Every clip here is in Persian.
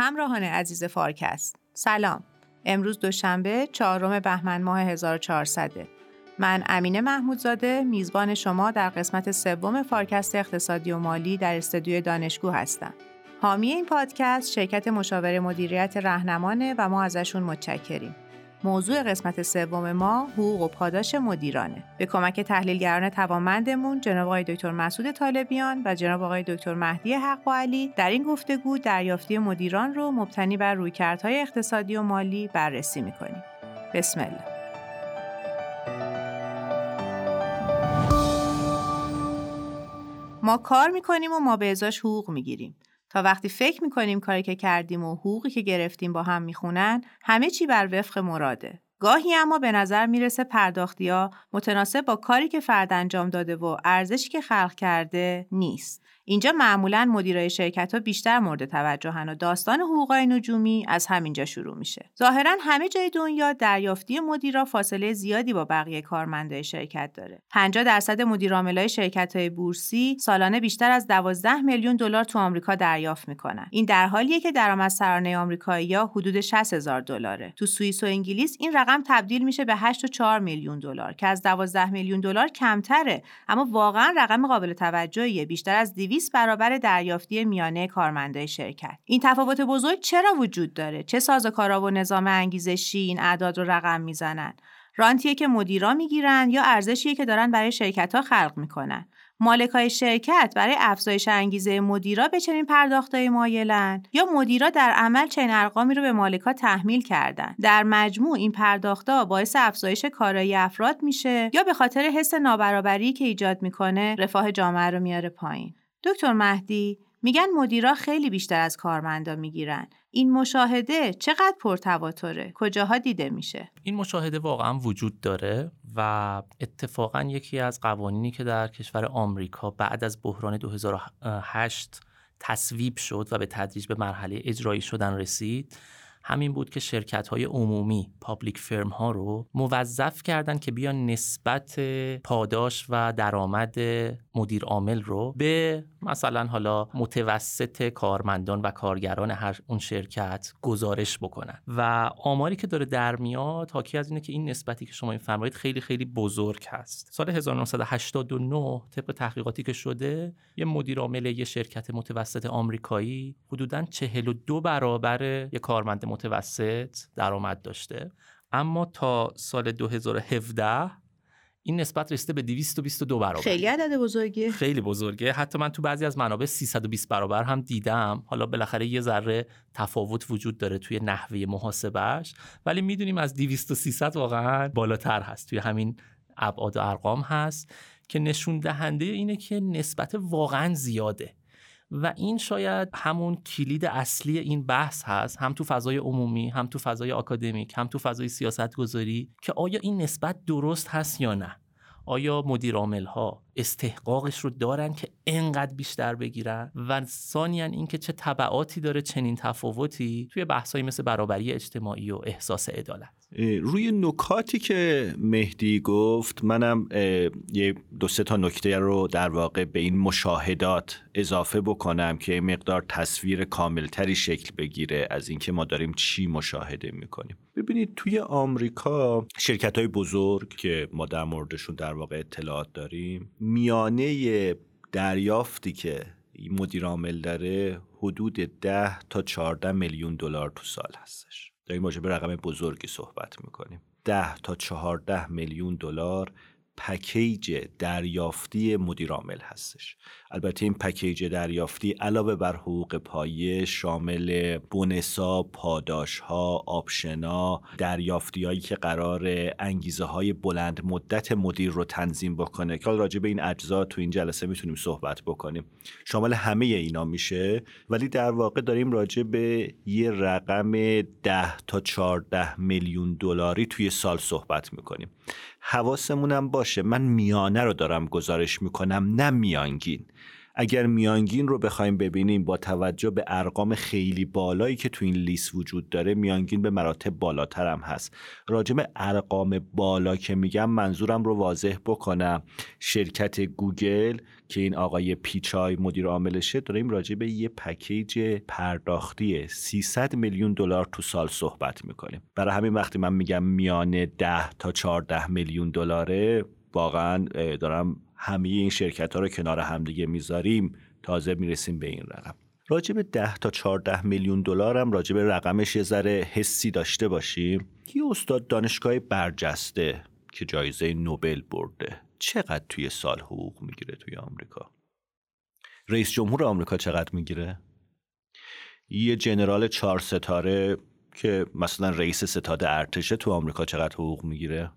همراهان عزیز فارکست. سلام. امروز دوشنبه چهارم بهمن ماه 1400 من امینه محمودزاده میزبان شما در قسمت سوم فارکست اقتصادی و مالی در استودیوی دانشگو هستم. حامی این پادکست شرکت مشاور مدیریت رهنمانه و ما ازشون متشکریم. موضوع قسمت سوم ما حقوق و پاداش مدیرانه. به کمک تحلیلگران توانمندمون جناب آقای دکتر مسعود طالبیان و جناب آقای دکتر مهدی حق و علی در این گفتگو دریافتی مدیران رو مبتنی بر رویکردهای اقتصادی و مالی بررسی می‌کنیم. بسم الله. ما کار می‌کنیم و ما به ازاش حقوق می‌گیریم. تا وقتی فکر می‌کنیم کاری که کردیم و حقوقی که گرفتیم با هم می‌خونن همه چی بر وفق مراده. گاهی اما به نظر می‌رسه پرداختی ها متناسب با کاری که فرد انجام داده و ارزشی که خلق کرده نیست. اینجا معمولا مدیرای شرکت ها بیشتر مورد توجهن و داستان حقوقای نجومی از همینجا شروع میشه. ظاهرا همه جای دنیا دریافتی مدیرا فاصله زیادی با بقیه کارمندای شرکت داره. 50 درصد مدیرعاملای شرکت های بورسی سالانه بیشتر از 12 میلیون دلار تو آمریکا دریافت می‌کنن. این در حالیه که درآمد سرانه آمریکایی‌ها حدود 60 هزار دلاره. تو سوئیس و انگلیس این رقم تبدیل میشه به 8 و 4 میلیون دلار که از 12 میلیون دلار کمتره اما واقعا رقم قابل توجهیه بیشتر از 200 برابر دریافتی میانه کارمندای شرکت. این تفاوت بزرگ چرا وجود داره؟ چه سازوکارا و نظام انگیزشی این اعداد رو رقم می‌زنن؟ رانتیه که مدیرا می‌گیرن یا ارزشیه که دارن برای شرکت ها خلق می‌کنن؟ مالکای شرکت برای افزایش انگیزه مدیرا به چنین پرداختهای مایلن؟ یا مدیرا در عمل چنین ارقامی رو به مالکا تحمیل کردن؟ در مجموع این پرداختها باعث افزایش کارایی افراد میشه یا به خاطر حس نابرابری که ایجاد می‌کنه رفاه جامعه رو میاره پایین؟ دکتر مهدی میگن مدیرا خیلی بیشتر از کارمندا می‌گیرن. این مشاهده چقدر پرتواتره؟ کجاها دیده میشه؟ این مشاهده واقعا وجود داره و اتفاقا یکی از قوانینی که در کشور آمریکا بعد از بحران 2008 تصویب شد و به تدریج به مرحله اجرایی شدن رسید همین بود که شرکت های عمومی پابلیک فرم ها رو موظف کردن که بیان نسبت پاداش و درآمد مدیر عامل رو به مثلا حالا متوسط کارمندان و کارگران هر اون شرکت گزارش بکنن. و آماری که داره در میاد حاکی از اینه که این نسبتی که شما فرمایید خیلی خیلی بزرگ هست. سال 1989 طبق تحقیقاتی که شده یه مدیر عامل یه شرکت متوسط آمریکایی حدوداً 42 برابر یه کارمند متوسط درآمد داشته. اما تا سال 2017 این نسبت رسیده به 222 برابر. خیلی عدد بزرگیه. خیلی بزرگه. حتی من تو بعضی از منابع 320 برابر هم دیدم. حالا بالاخره یه ذره تفاوت وجود داره توی نحوه محاسبش ولی می‌دونیم از 200 تا 300 واقعا بالاتر هست. توی همین ابعاد و ارقام هست که نشون دهنده اینه که نسبت واقعا زیاده. و این شاید همون کلید اصلی این بحث هست هم تو فضای عمومی هم تو فضای آکادمیک هم تو فضای سیاست گذاری که آیا این نسبت درست هست یا نه؟ آیا مدیر ها استحقاقش رو دارن که انقدر بیشتر بگیرن و ثانیا اینکه چه طبعاتی داره چنین تفاوتی توی بحثایی مثل برابری اجتماعی و احساس عدالت. روی نکاتی که مهدی گفت منم یه دو سه تا نکته رو در واقع به این مشاهدات اضافه بکنم که مقدار تصویر کاملتری شکل بگیره از اینکه ما داریم چی مشاهده می‌کنیم. ببینید توی آمریکا شرکت های بزرگ که ما در موردشون در واقع اطلاعات داریم میانه دریافتی که مدیر عامل داره حدود 10 تا 14 میلیون دلار تو سال هستش. داریم راجع به رقم بزرگی صحبت می‌کنیم. 10 تا 14 میلیون دلار پکیج دریافتی مدیر عامل هستش. البته این پکیج دریافتی علاوه بر حقوق پایه شامل بونسا، پاداشها، آپشنا، دریافتی هایی که قرار انگیزه های بلند مدت مدیر رو تنظیم بکنه. که راجع به این اجزا تو این جلسه می‌تونیم صحبت بکنیم. شامل همه اینا میشه ولی در واقع داریم راجع به یه رقم 10 تا 14 میلیون دلاری توی سال صحبت می‌کنیم. حواسمونم باشه من میانه رو دارم گزارش می‌کنم نه میانگین. اگر میانگین رو بخوایم ببینیم با توجه به ارقام خیلی بالایی که تو این لیست وجود داره میانگین به مراتب بالاتر هم هست. راجم ارقام بالا که میگم منظورم رو واضح بکنم. شرکت گوگل که این آقای پیچای مدیر عاملشه داریم راجع به یه پکیج پرداختی 300 میلیون دلار تو سال صحبت می‌کنیم. برای همین وقتی من میگم میانه 10 تا 14 میلیون دلاره واقعا دارم همه این شرکت ها رو کنار همدیگه می‌ذاریم تازه می‌رسیم به این رقم. راجع به 10 تا 14 میلیون دلار هم راجع به رقمش یه ذره حسی داشته باشیم. یه استاد دانشگاه برجسته که جایزه نوبل برده. چقدر توی سال حقوق می‌گیره توی آمریکا؟ رئیس جمهور آمریکا چقدر می‌گیره؟ یه جنرال چهار ستاره که مثلا رئیس ستاد ارتشه تو آمریکا چقدر حقوق می‌گیره؟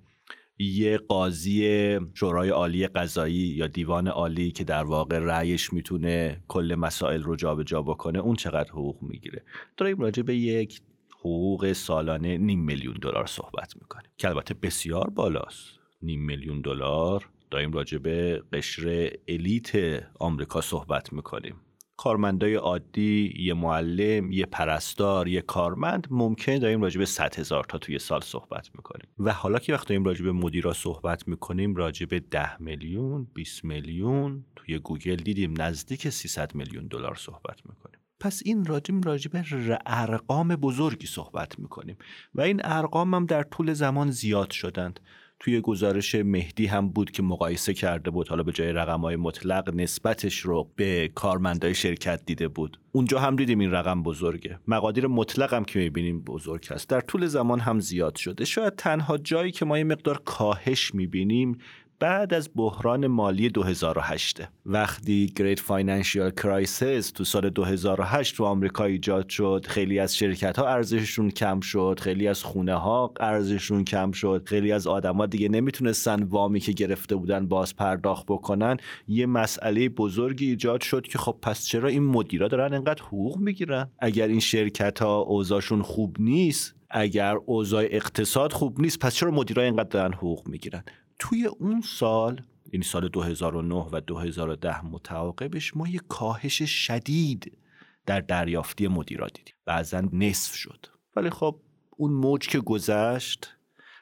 یه قاضی شورای عالی قضایی یا دیوان عالی که در واقع رأیش می‌تونه کل مسائل رو جابجا بکنه اون چقدر حقوق می‌گیره؟ داریم راجع به یک حقوق سالانه نیم میلیون دلار صحبت می‌کنیم. که البته بسیار بالاست. نیم میلیون دلار داریم راجع به قشر الیت آمریکا صحبت می‌کنیم. کارمندای عادی یه معلم یه پرستار یه کارمند ممکن داریم راجع به 100 هزار تا توی سال صحبت می‌کنیم. و حالا که وقتی داریم راجع به مدیرا صحبت می‌کنیم راجع به 10 میلیون 20 میلیون توی گوگل دیدیم نزدیک 300 میلیون دلار صحبت می‌کنیم. پس این راجع به ارقام بزرگی صحبت می‌کنیم. و این ارقام هم در طول زمان زیاد شدند. توی گزارش مهدی هم بود که مقایسه کرده بود. حالا به جای رقم های مطلق نسبتش رو به کارمندای شرکت دیده بود. اونجا هم دیدیم این رقم بزرگه. مقادیر مطلق هم که می‌بینیم بزرگ هست. در طول زمان هم زیاد شده. شاید تنها جایی که ما یه مقدار کاهش می‌بینیم بعد از بحران مالی 2008 وقتی Great Financial Crisis تو سال 2008 تو آمریکا ایجاد شد خیلی از شرکت ها ارزششون کم شد خیلی از خونه ها ارزششون کم شد خیلی از آدما دیگه نمی‌تونستن وامی که گرفته بودن باز پرداخت بکنن. یه مسئله بزرگی ایجاد شد که خب پس چرا این مدیرا دارن انقدر حقوق می‌گیرن؟ اگر این شرکت ها اوضاعشون خوب نیست اگر اوضاع اقتصاد خوب نیست پس چرا مدیرا اینقدر دارن حقوق می‌گیرن؟ توی اون سال یعنی سال 2009 و 2010 متعاقبش ما یه کاهش شدید در دریافتی مدیرا دیدیم بعضا نصف شد. ولی خب اون موج که گذشت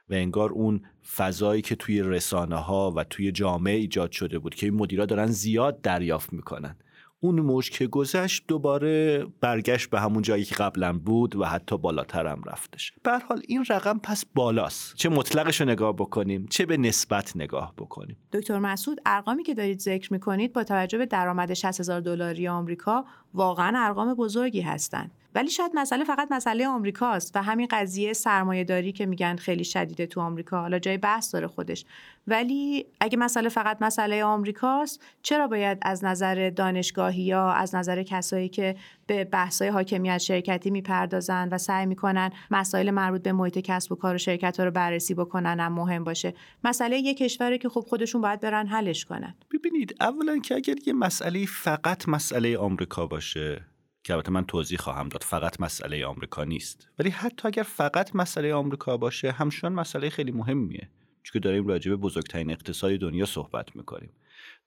و انگار اون فضایی که توی رسانه ها و توی جامعه ایجاد شده بود که این مدیرا دارن زیاد دریافت می‌کنن اون موج که گذشت دوباره برگشت به همون جایی که قبلا بود و حتی بالاتر هم رفتش. به حال این رقم پس بالاست. چه مطلقش رو نگاه بکنیم چه به نسبت نگاه بکنیم. دکتر مسعود ارقامی که دارید ذکر می‌کنید با توجه به درآمد 60 هزار دلاری آمریکا واقعا ارقام بزرگی هستند. ولی شاید مسئله فقط مسئله آمریکاست و همین قضیه سرمایه داری که میگن خیلی شدیده تو آمریکا حالا جای بحث داره خودش. ولی اگه مسئله فقط مسئله آمریکاست چرا باید از نظر دانشگاهی یا از نظر کسایی که به بحث‌های حاکمیت شرکتی می‌پردازن و سعی می‌کنن مسائل مربوط به محیط کسب و کار و شرکت ها رو بررسی بکنن هم مهم باشه. مسئله یه کشوره که خب خودشون باید برن حلش کنن. ببینید اولا که اگر یه مسئله فقط مسئله آمریکا باشه که البته من توضیح خواهم داد فقط مسئله آمریکا نیست. ولی حتی اگر فقط مسئله آمریکا باشه همچنان مسئله خیلی مهمیه. چون داریم راجع به بزرگترین اقتصاد دنیا صحبت می‌کنیم.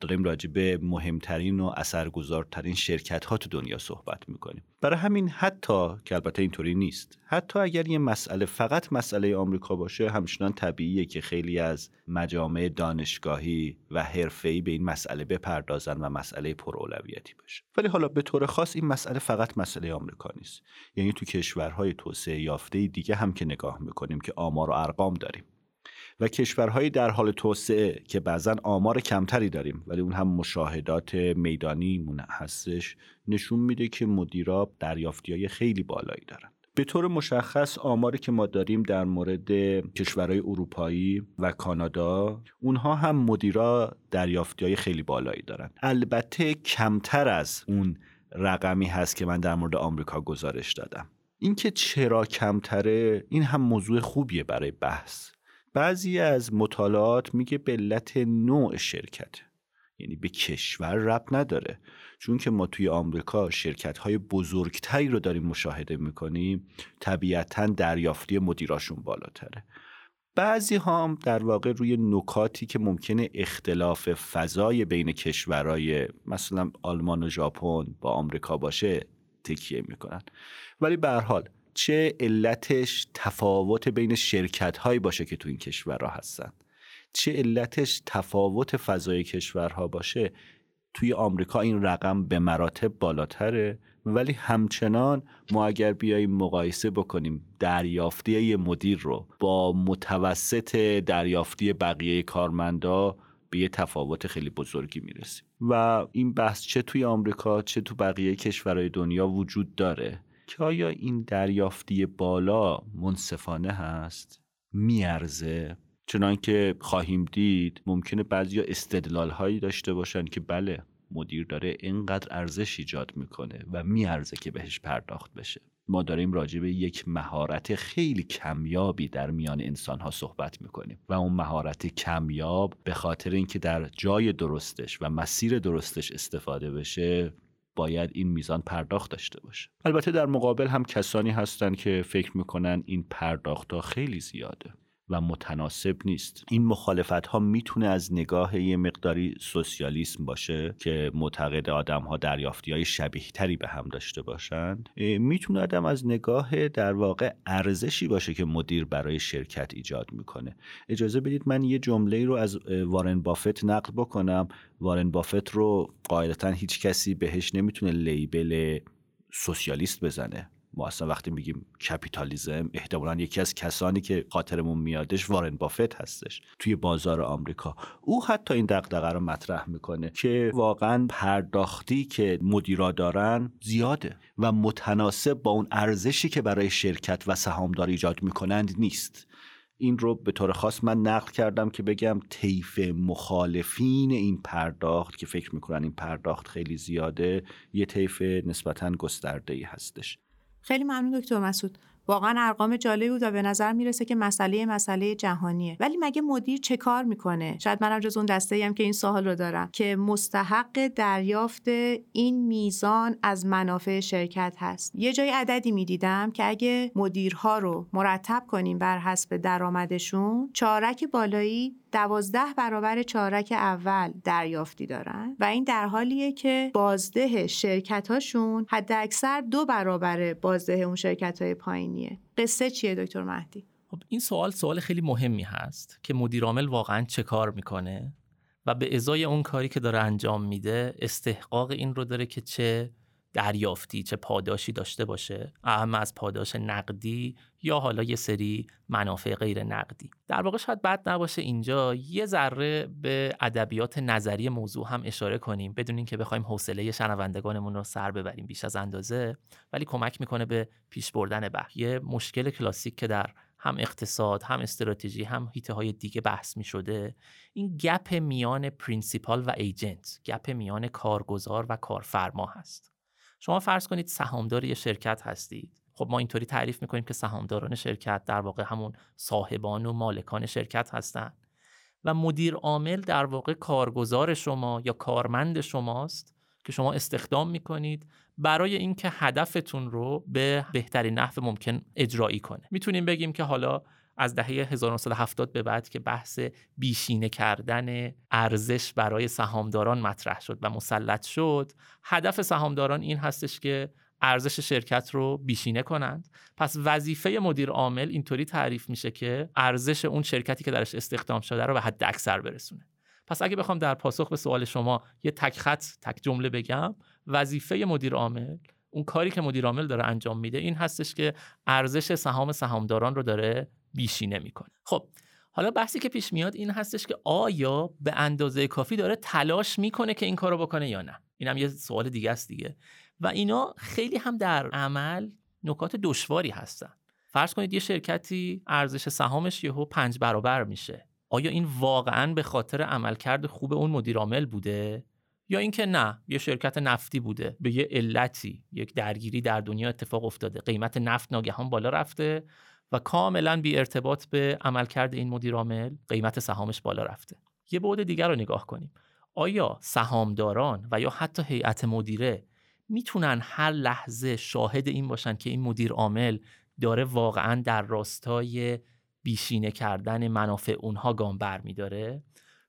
داریم راجع به مهمترین و اثرگذارترین شرکت ها تو دنیا صحبت می‌کنیم. برای همین حتی که البته اینطوری نیست حتی اگر یه مسئله فقط مسئله آمریکا باشه همچنان طبیعیه که خیلی از مجامع دانشگاهی و حرفه‌ای به این مسئله بپردازن و مسئله پرأولویتی باشه. ولی حالا به طور خاص این مسئله فقط مسئله آمریکا نیست. یعنی تو کشورهای توسعه یافته دیگه هم که نگاه می‌کنیم که آمار و ارقام داریم. و کشورهایی در حال توسعه که بعضا آمار کمتری داریم ولی اون هم مشاهدات میدانی هستش نشون میده که مدیرا دریافتی های خیلی بالایی دارن. به طور مشخص آماری که ما داریم در مورد کشورهای اروپایی و کانادا اونها هم مدیرا دریافتی های خیلی بالایی دارن. البته کمتر از اون رقمی هست که من در مورد آمریکا گزارش دادم. اینکه چرا کمتره این هم موضوع خوبیه برای بحث. بعضی از مطالعات میگه به علت نوع شرکت یعنی به کشور رب نداره. چون که ما توی آمریکا شرکت های بزرگتری رو داریم مشاهده می‌کنیم طبیعتا دریافتی مدیراشون بالاتره. بعضی هم در واقع روی نکاتی که ممکنه اختلاف فضای بین کشورهای مثلا آلمان و ژاپن با آمریکا باشه تکیه می‌کنن. ولی به حال چه علتش تفاوت بین شرکت هایی باشه که تو این کشورها هستن؟ چه علتش تفاوت فضای کشورها باشه؟ توی آمریکا این رقم به مراتب بالاتره؟ ولی همچنان ما اگر بیاییم مقایسه بکنیم دریافتی مدیر رو با متوسط دریافتی بقیه کارمندا به یه تفاوت خیلی بزرگی می‌رسیم و این بحث چه توی آمریکا چه تو بقیه کشورهای دنیا وجود داره؟ که آیا این دریافتی بالا منصفانه هست؟ میارزه. چنانکه خواهیم دید ممکنه بعضی استدلال هایی داشته باشن که بله مدیر داره اینقدر ارزش ایجاد می‌کنه و میارزه که بهش پرداخت بشه. ما داریم راجع به یک مهارت خیلی کمیابی در میان انسان ها صحبت می‌کنیم و اون مهارت کمیاب به خاطر اینکه در جای درستش و مسیر درستش استفاده بشه باید این میزان پرداخت داشته باشه. البته در مقابل هم کسانی هستند که فکر می‌کنن این پرداخت ها خیلی زیاده. و متناسب نیست. این مخالفت ها می‌تونه از نگاه یه مقداری سوسیالیسم باشه که معتقد آدم ها دریافتی های شبیه تری به هم داشته باشند. می‌تونه آدم از نگاه در واقع ارزشی باشه که مدیر برای شرکت ایجاد می‌کنه. اجازه بدید من یه جمله رو از وارن بافت نقل بکنم. وارن بافت رو قاعدتا هیچ کسی بهش نمی‌تونه لیبل سوسیالیست بزنه. ما اصلا وقتی میگیم کپیتالیزم احتمالا یکی از کسانی که خاطرمون میادش وارن بافت هستش. توی بازار آمریکا. او حتی این دغدغه رو مطرح می‌کنه که واقعا پرداختی که مدیرا دارن زیاده و متناسب با اون ارزشی که برای شرکت و سهامدار ایجاد می‌کنند نیست. این رو به طور خاص من نقل کردم که بگم طیف مخالفین این پرداخت که فکر می‌کنن این پرداخت خیلی زیاده یه طیف نسبتا گسترده ای هستش. خیلی ممنون دکتر مسعود. واقعا ارقام جالبی بود و به نظر می‌رسه که مسئله مسئله جهانیه. ولی مگه مدیر چه کار می‌کنه؟ شاید منم جز اون دسته هم که این سوال رو دارم که مستحق دریافت این میزان از منافع شرکت هست. یه جای عددی می‌دیدم که اگه مدیرها رو مرتب کنیم بر حسب درآمدشون چارک بالایی دوازده برابر چارک اول دریافتی دارن و این در حالیه که بازده شرکت هاشون حد اکثر دو برابر بازده اون شرکت های پایینیه قصه چیه دکتر مهدی؟ خب این سوال سوال خیلی مهمی هست که مدیرعامل واقعا چه کار می‌کنه و به ازای اون کاری که داره انجام میده استحقاق این رو داره که چه دریافتی چه پاداشی داشته باشه اهم از پاداش نقدی یا حالا یه سری منافع غیر نقدی. در واقع شاید بد نباشه اینجا یه ذره به ادبیات نظری موضوع هم اشاره کنیم. بدون اینکه بخوایم حوصله شنوندگانمون رو سر ببریم بیش از اندازه ولی کمک می‌کنه به پیش بردن بحث. یه مشکل کلاسیک که در هم اقتصاد هم استراتژی هم حیطه های دیگه بحث می شده این gap میان principal و agent gap میان کارگزار و کارفرما هست. شما فرض کنید سهامدار یه شرکت هستید. خب ما اینطوری تعریف می‌کنیم که سهامداران شرکت در واقع همون صاحبان و مالکان شرکت هستند و مدیر عامل در واقع کارگزار شما یا کارمند شماست که شما استخدام می‌کنید برای اینکه هدفتون رو به بهترین نحو ممکن اجرایی کنه. می‌تونیم بگیم که حالا از دهه 1970 به بعد که بحث بیشینه کردن ارزش برای سهامداران مطرح شد و مسلط شد هدف سهامداران این هستش که ارزش شرکت رو بیشینه کنند. پس وظیفه مدیر عامل اینطوری تعریف میشه که ارزش اون شرکتی که درش استخدام شده رو به حد اکثر برسونه. پس اگه بخوام در پاسخ به سوال شما یه تک خط تک جمله بگم وظیفه مدیر عامل اون کاری که مدیر عامل داره انجام میده این هستش که ارزش سهام سهامداران رو داره بیشینه می‌کنه خب حالا بحثی که پیش میاد این هستش که آیا به اندازه کافی داره تلاش می‌کنه که این کارو بکنه یا نه؟ اینم یه سوال دیگه است دیگه. و اینا خیلی هم در عمل نکات دشواری هستن. فرض کنید یه شرکتی ارزش سهامش یهو پنج برابر میشه. آیا این واقعا به خاطر عملکرد خوب اون مدیر عامل بوده؟ یا اینکه نه یه شرکت نفتی بوده به یه علتی یک درگیری در دنیا اتفاق افتاده قیمت نفت ناگهان بالا رفته و کاملا بی ارتباط به عملکرد این مدیر عامل قیمت سهامش بالا رفته. یه بعد دیگر رو نگاه کنیم. آیا سهامداران و یا حتی هیئت مدیره می‌تونن هر لحظه شاهد این باشن که این مدیر عامل داره واقعا در راستای بیشینه کردن منافع اونها گام بر میداره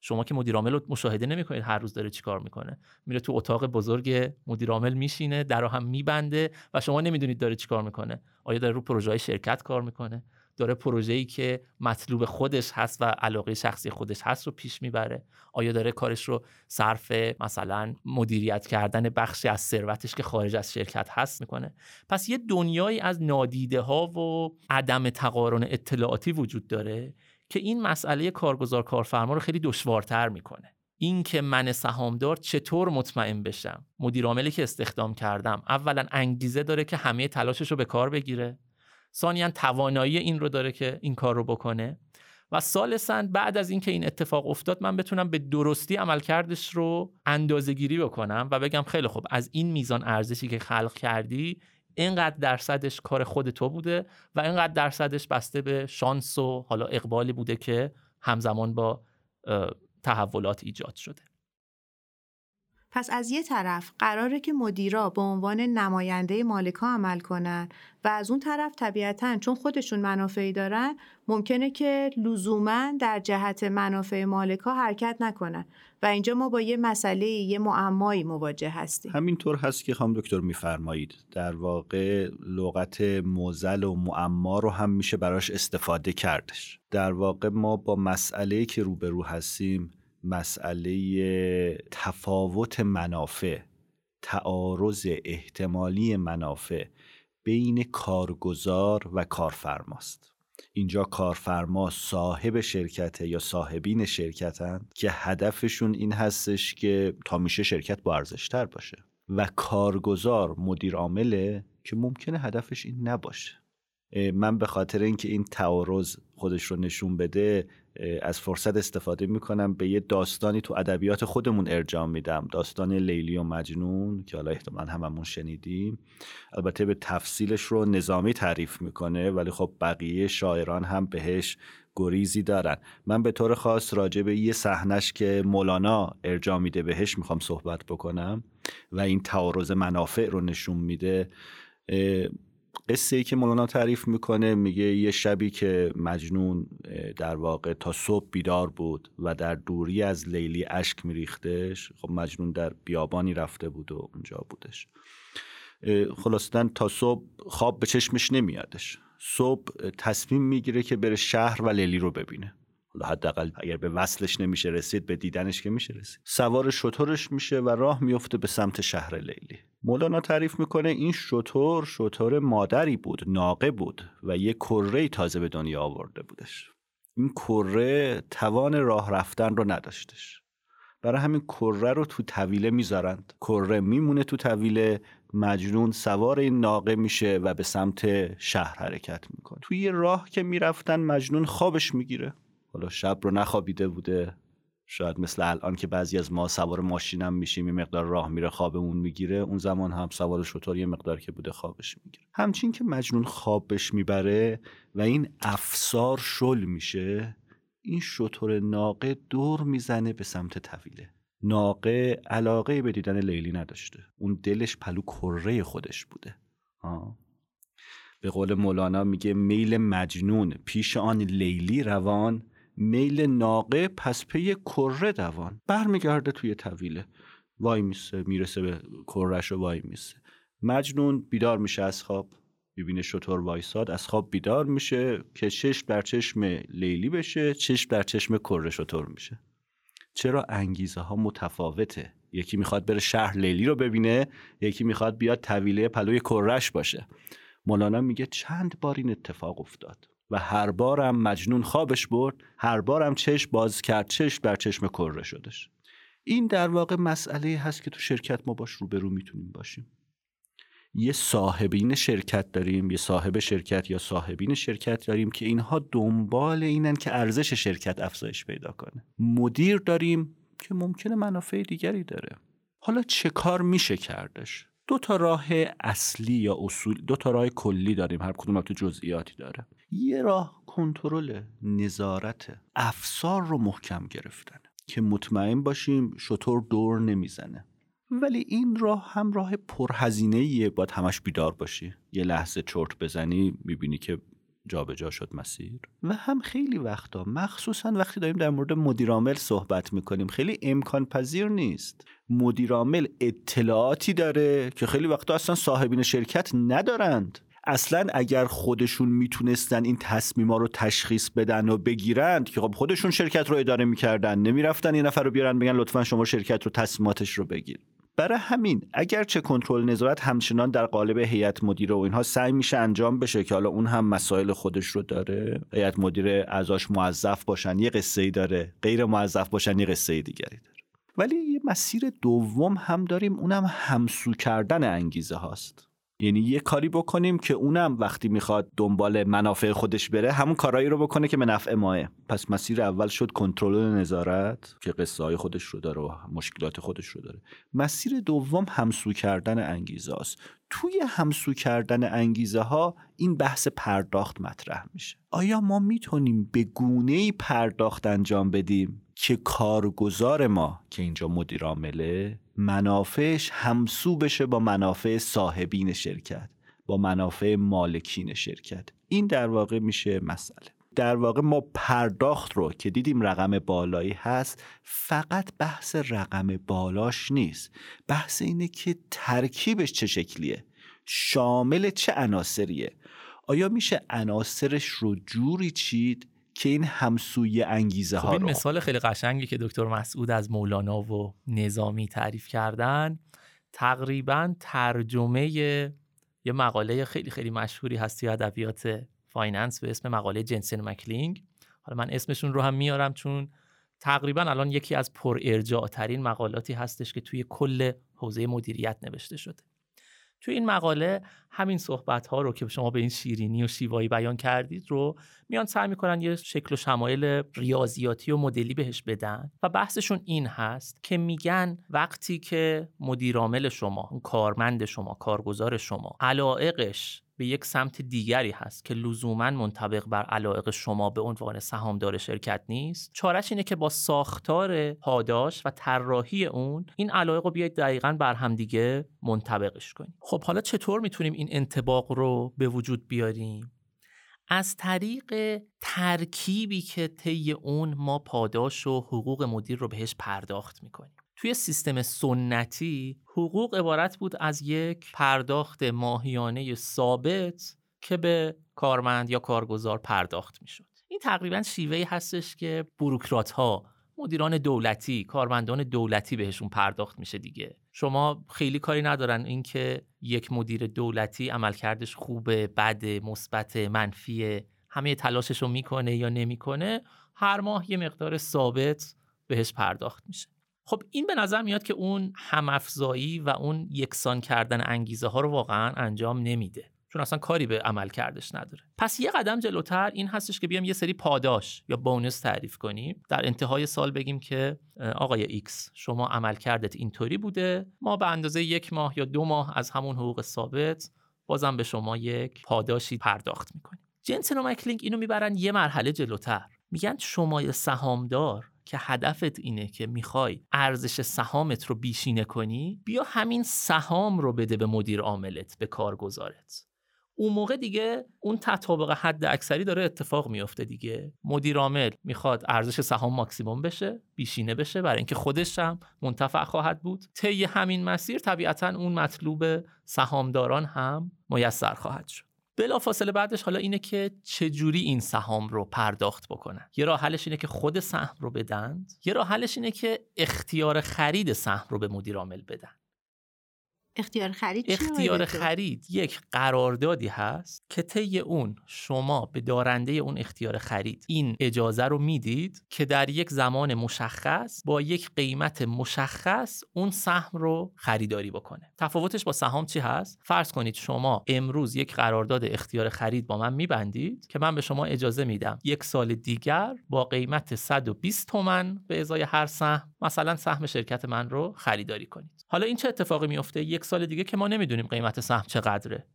شما که مدیر عامل رو مشاهده نمی‌کنید هر روز داره چیکار می‌کنه. میره تو اتاق بزرگ مدیر عامل میشینه در هم میبنده و شما نمی‌دونید داره چیکار می‌کنه. آیا داره رو پروژه شرکت کار می‌کنه؟ داره پروژه‌ای که مطلوب خودش هست و علاقه شخصی خودش هست رو پیش می‌بره. آیا داره کارش رو صرف مثلا مدیریت کردن بخشی از ثروتش که خارج از شرکت هست می‌کنه؟ پس یه دنیایی از نادیده ها و عدم تقارن اطلاعاتی وجود داره که این مسئله کارگزار کارفرما رو خیلی دشوارتر می‌کنه. این که من سهامدار چطور مطمئن بشم؟ مدیر عاملی که استخدام کردم اولا انگیزه داره که همه تلاشش رو به کار بگیره. ثانیا توانایی این رو داره که این کار رو بکنه. و سالسا بعد از اینکه این اتفاق افتاد من بتونم به درستی عملکردش رو اندازه گیری بکنم و بگم خیلی خوب از این میزان ارزشی که خلق کردی اینقدر درصدش کار خود تو بوده و اینقدر درصدش بسته به شانس و حالا اقبالی بوده که همزمان با تحولات ایجاد شده. پس از یه طرف قراره که مدیرا به عنوان نماینده مالکا عمل کنن و از اون طرف طبیعتا چون خودشون منافعی دارن ممکنه که لزوما در جهت منافع مالکا حرکت نکنن. و اینجا ما با یه مسئله یه معمایی مواجه هستیم. همینطور هست که خانم دکتر میفرمایید. در واقع لغت موزل و معما رو هم میشه براش استفاده کردش. در واقع ما با مسئله که روبرو هستیم مسئله تفاوت منافع تعارض احتمالی منافع بین کارگزار و کارفرماست. اینجا کارفرما صاحب شرکته یا صاحبین شرکتن که هدفشون این هستش که تا میشه شرکت با ارزشتر باشه. و کارگزار مدیر عامله که ممکنه هدفش این نباشه. من به خاطر اینکه این تعارض خودش رو نشون بده از فرصت استفاده می‌کنم به یه داستانی تو ادبیات خودمون ارجام میدم. داستان لیلی و مجنون که حالا احتمالا هممون شنیدیم. البته به تفصیلش رو نظامی تعریف می‌کنه ولی خب بقیه شاعران هم بهش گریزی دارن. من به طور خاص راجع به یه صحنش که مولانا ارجام میده بهش می‌خوام صحبت بکنم و این تعارض منافع رو نشون میده. قصه ای که مولانا تعریف می‌کنه میگه یه شبی که مجنون در واقع تا صبح بیدار بود و در دوری از لیلی اشک میریختش خب مجنون در بیابانی رفته بود و اونجا بودش. خلاصتن تا صبح خواب به چشمش نمیادش. صبح تصمیم می‌گیره که بره شهر و لیلی رو ببینه. حداقل اگر به وصلش نمیشه رسید به دیدنش که میشه رسید. سوار شطورش میشه و راه میفته به سمت شهر لیلی. مولانا تعریف می‌کنه این شطور شطور مادری بود ناقه بود و یه کره تازه به دنیا آورده بودش. این کره توان راه رفتن رو نداشتش. برای همین کره رو تو طویله می‌ذارند. کره میمونه تو طویله مجنون سوار این ناقه میشه و به سمت شهر حرکت می‌کنه. توی راه که می‌رفتن مجنون خوابش می‌گیره. حالا شب رو نخوابیده بوده. شاید مثل الان که بعضی از ما سوار ماشینم میشیم یه مقدار راه میره خوابمون می‌گیره. اون زمان هم سوار شطور یه مقدار که بوده خوابش می‌گیره. همچین که مجنون خوابش می‌بره و این افسار شل میشه این شطور ناقه دور می‌زنه به سمت طویله. ناقه علاقه به دیدن لیلی نداشته. اون دلش پلو کره خودش بوده. آه. به قول مولانا میگه میل مجنون پیش آن لیلی روان میل ناقه پس پی کره دوان. برمیگرده توی طویله. وای میسه می‌رسه به کرش و وای میسه. مجنون بیدار میشه از خواب. ببینه شطور وایساد از خواب بیدار میشه که چشم در چشم لیلی بشه چشم در چشم کره شطور میشه. چرا انگیزه ها متفاوته؟ یکی می‌خواد بره شهر لیلی رو ببینه یکی می‌خواد بیاد طویله پلوی کرش باشه. مولانا میگه چند بار این اتفاق افتاد؟ و هر بارم مجنون خوابش برد هر بارم چشم باز کرد چشم بر چشم کره شدش. این در واقع مسئله هست که تو شرکت ما باش روبرو می‌تونیم باشیم. یه صاحبین شرکت داریم یه صاحب شرکت یا صاحبین شرکت داریم که اینها دنبال اینن که ارزش شرکت افزایش پیدا کنه. مدیر داریم که ممکنه منافع دیگری داره. حالا چه کار میشه کردش؟ دو تا راه اصلی یا اصول دو تا راه کلی داریم هر کدوم تو جزئیاتی داره. یه راه کنترل نظارت افسار رو محکم گرفتن که مطمئن باشیم شطور دور نمی‌زنه. ولی این راه هم راه پرهزینه ایه باید همش بیدار باشی. یه لحظه چرت بزنی می‌بینی که جابجا شد مسیر. و هم خیلی وقتا مخصوصا وقتی داریم در مورد مدیرعامل صحبت می‌کنیم خیلی امکان پذیر نیست مدیرعامل اطلاعاتی داره که خیلی وقتا اصلا صاحبین شرکت ندارند. اصلا اگر خودشون می‌تونستن این تصمیما رو تشخیص بدن و بگیرند که خب خودشون شرکت رو اداره می‌کردن نمی‌رفتن یه نفر رو بیارن بگن لطفا شما شرکت رو تصمیماتش رو بگیر. برای همین اگرچه کنترل نظارت همچنان در قالب هیئت مدیره و اینها سعی میشه انجام بشه که حالا اون هم مسائل خودش رو داره. هیئت مدیره اعضاش موظف باشن یه قصه ای داره. غیر موظف باشن یه قصه دیگری داره. ولی یه مسیر دوم هم داریم اونم همسو کردن انگیزه هاست. یعنی یه کاری بکنیم که اونم وقتی می‌خواد دنبال منافع خودش بره همون کارایی رو بکنه که به نفع ماه. پس مسیر اول شد کنترل نظارت که قصه های خودش رو داره و مشکلات خودش رو داره. مسیر دوم همسو کردن انگیزه است توی همسو کردن انگیزه ها این بحث پرداخت مطرح میشه. آیا ما می‌تونیم به گونه پرداخت انجام بدیم؟ که کارگزار ما که اینجا مدیر عامله منافعش همسو بشه با منافع صاحبین شرکت با منافع مالکین شرکت. این در واقع میشه مسئله. در واقع ما پرداخت رو که دیدیم رقم بالایی هست فقط بحث رقم بالاش نیست. بحث اینه که ترکیبش چه شکلیه؟ شامل چه عناصریه؟ آیا میشه عناصرش رو جوری چید؟ که این همسوی انگیزه خب ها این رو. مثال خیلی قشنگی که دکتر مسعود از مولانا و نظامی تعریف کردن تقریبا ترجمه یه مقاله خیلی خیلی مشهوری هست توی ادبیات finance به اسم مقاله Jensen Meckling. حالا من اسمشون رو هم میارم چون تقریبا الان یکی از پر ارجاع ترین مقالاتی هستش که توی کل حوزه مدیریت نوشته شده. توی این مقاله همین صحبت ها رو که شما به این شیرینی و شیوایی بیان کردید رو میان سعی می‌کنن یه شکل و شمایل ریاضیاتی و مدلی بهش بدن و بحثشون این هست که میگن وقتی که مدیرعامل شما کارمند شما کارگزار شما علائقش به یک سمت دیگری هست که لزوما منطبق بر علایق شما به عنوان سهامدار شرکت نیست. چارش اینه که با ساختار پاداش و طراحی اون این علایق رو بیاید دقیقا بر همدیگه منطبقش کنیم. خب حالا چطور می‌تونیم این انطباق رو به وجود بیاریم؟ از طریق ترکیبی که طی اون ما پاداش و حقوق مدیر رو بهش پرداخت می‌کنیم. توی سیستم سنتی حقوق عبارت بود از یک پرداخت ماهیانه ثابت که به کارمند یا کارگزار پرداخت می‌شد. این تقریبا شیوهی هستش که بروکرات ها مدیران دولتی کارمندان دولتی بهشون پرداخت میشه دیگه. شما خیلی کاری ندارن اینکه یک مدیر دولتی عملکردش خوبه بد مثبت منفی همه تلاشش رو می‌کنه یا نمی‌کنه هر ماه یه مقدار ثابت بهش پرداخت میشه. خب این به نظر میاد که اون همافزایی و اون یکسان کردن انگیزه ها رو واقعا انجام نمیده. چون اصلا کاری به عملکردش نداره. پس یه قدم جلوتر این هستش که بیام یه سری پاداش یا bonus تعریف کنیم. در انتهای سال بگیم که آقای X شما عملکردت اینطوری بوده. ما به اندازه یک ماه یا دو ماه از همون حقوق ثابت بازم به شما یک پاداشی پرداخت می‌کنیم. جنسن و مکلینگ اینو می‌برن یه مرحله جلوتر. میگن شما سهامدار که هدفت اینه که می‌خوای ارزش سهامت رو بیشینه کنی بیا همین سهام رو بده به مدیر عاملت به کارگزارت. اون موقع دیگه اون تطابق حد اکثری داره اتفاق میفته دیگه. مدیر عامل می‌خواد ارزش سهام ماکسیموم بشه بیشینه بشه برای اینکه خودش هم منتفع خواهد بود. طی همین مسیر طبیعتا اون مطلوب سهامداران هم میسر خواهد شد. بلافاصله بعدش حالا اینه که چجوری این سهام رو پرداخت بکنن. یه راه حلش اینه که خود سهم رو بدند یه راه حلش اینه که اختیار خرید سهم رو به مدیر عامل بدن. اختیار خرید اختیار خرید یک قراردادی هست که طی اون شما به دارنده اون اختیار خرید این اجازه رو می‌دید که در یک زمان مشخص با یک قیمت مشخص اون سهم رو خریداری بکنه. تفاوتش با سهام چی هست؟ فرض کنید شما امروز یک قرارداد اختیار خرید با من میبندید که من به شما اجازه میدم یک سال دیگر با قیمت 120 تومن به ازای هر سهم مثلا سهم شرکت من رو خریداری کنید. حالا این چه اتفاقی میفته یک سال دیگه که ما نمی‌دونیم قیمت سهم چقدره.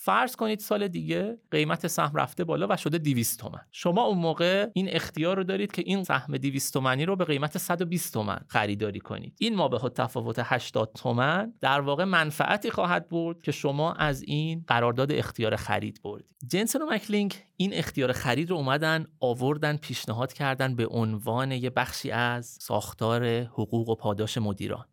فرض کنید سال دیگه قیمت سهم رفته بالا و شده 200 تومن. شما اون موقع این اختیار رو دارید که این سهم 200 تومنی رو به قیمت 120 تومن خریداری کنید. این ما به تفاوت 80 تومن در واقع منفعتی خواهد برد که شما از این قرارداد اختیار خرید بردید. جنسن و مکلینگ این اختیار خرید رو اومدن آوردن پیشنهاد کردن به عنوان یه بخشی از ساختار حقوق و پاداش مدیران.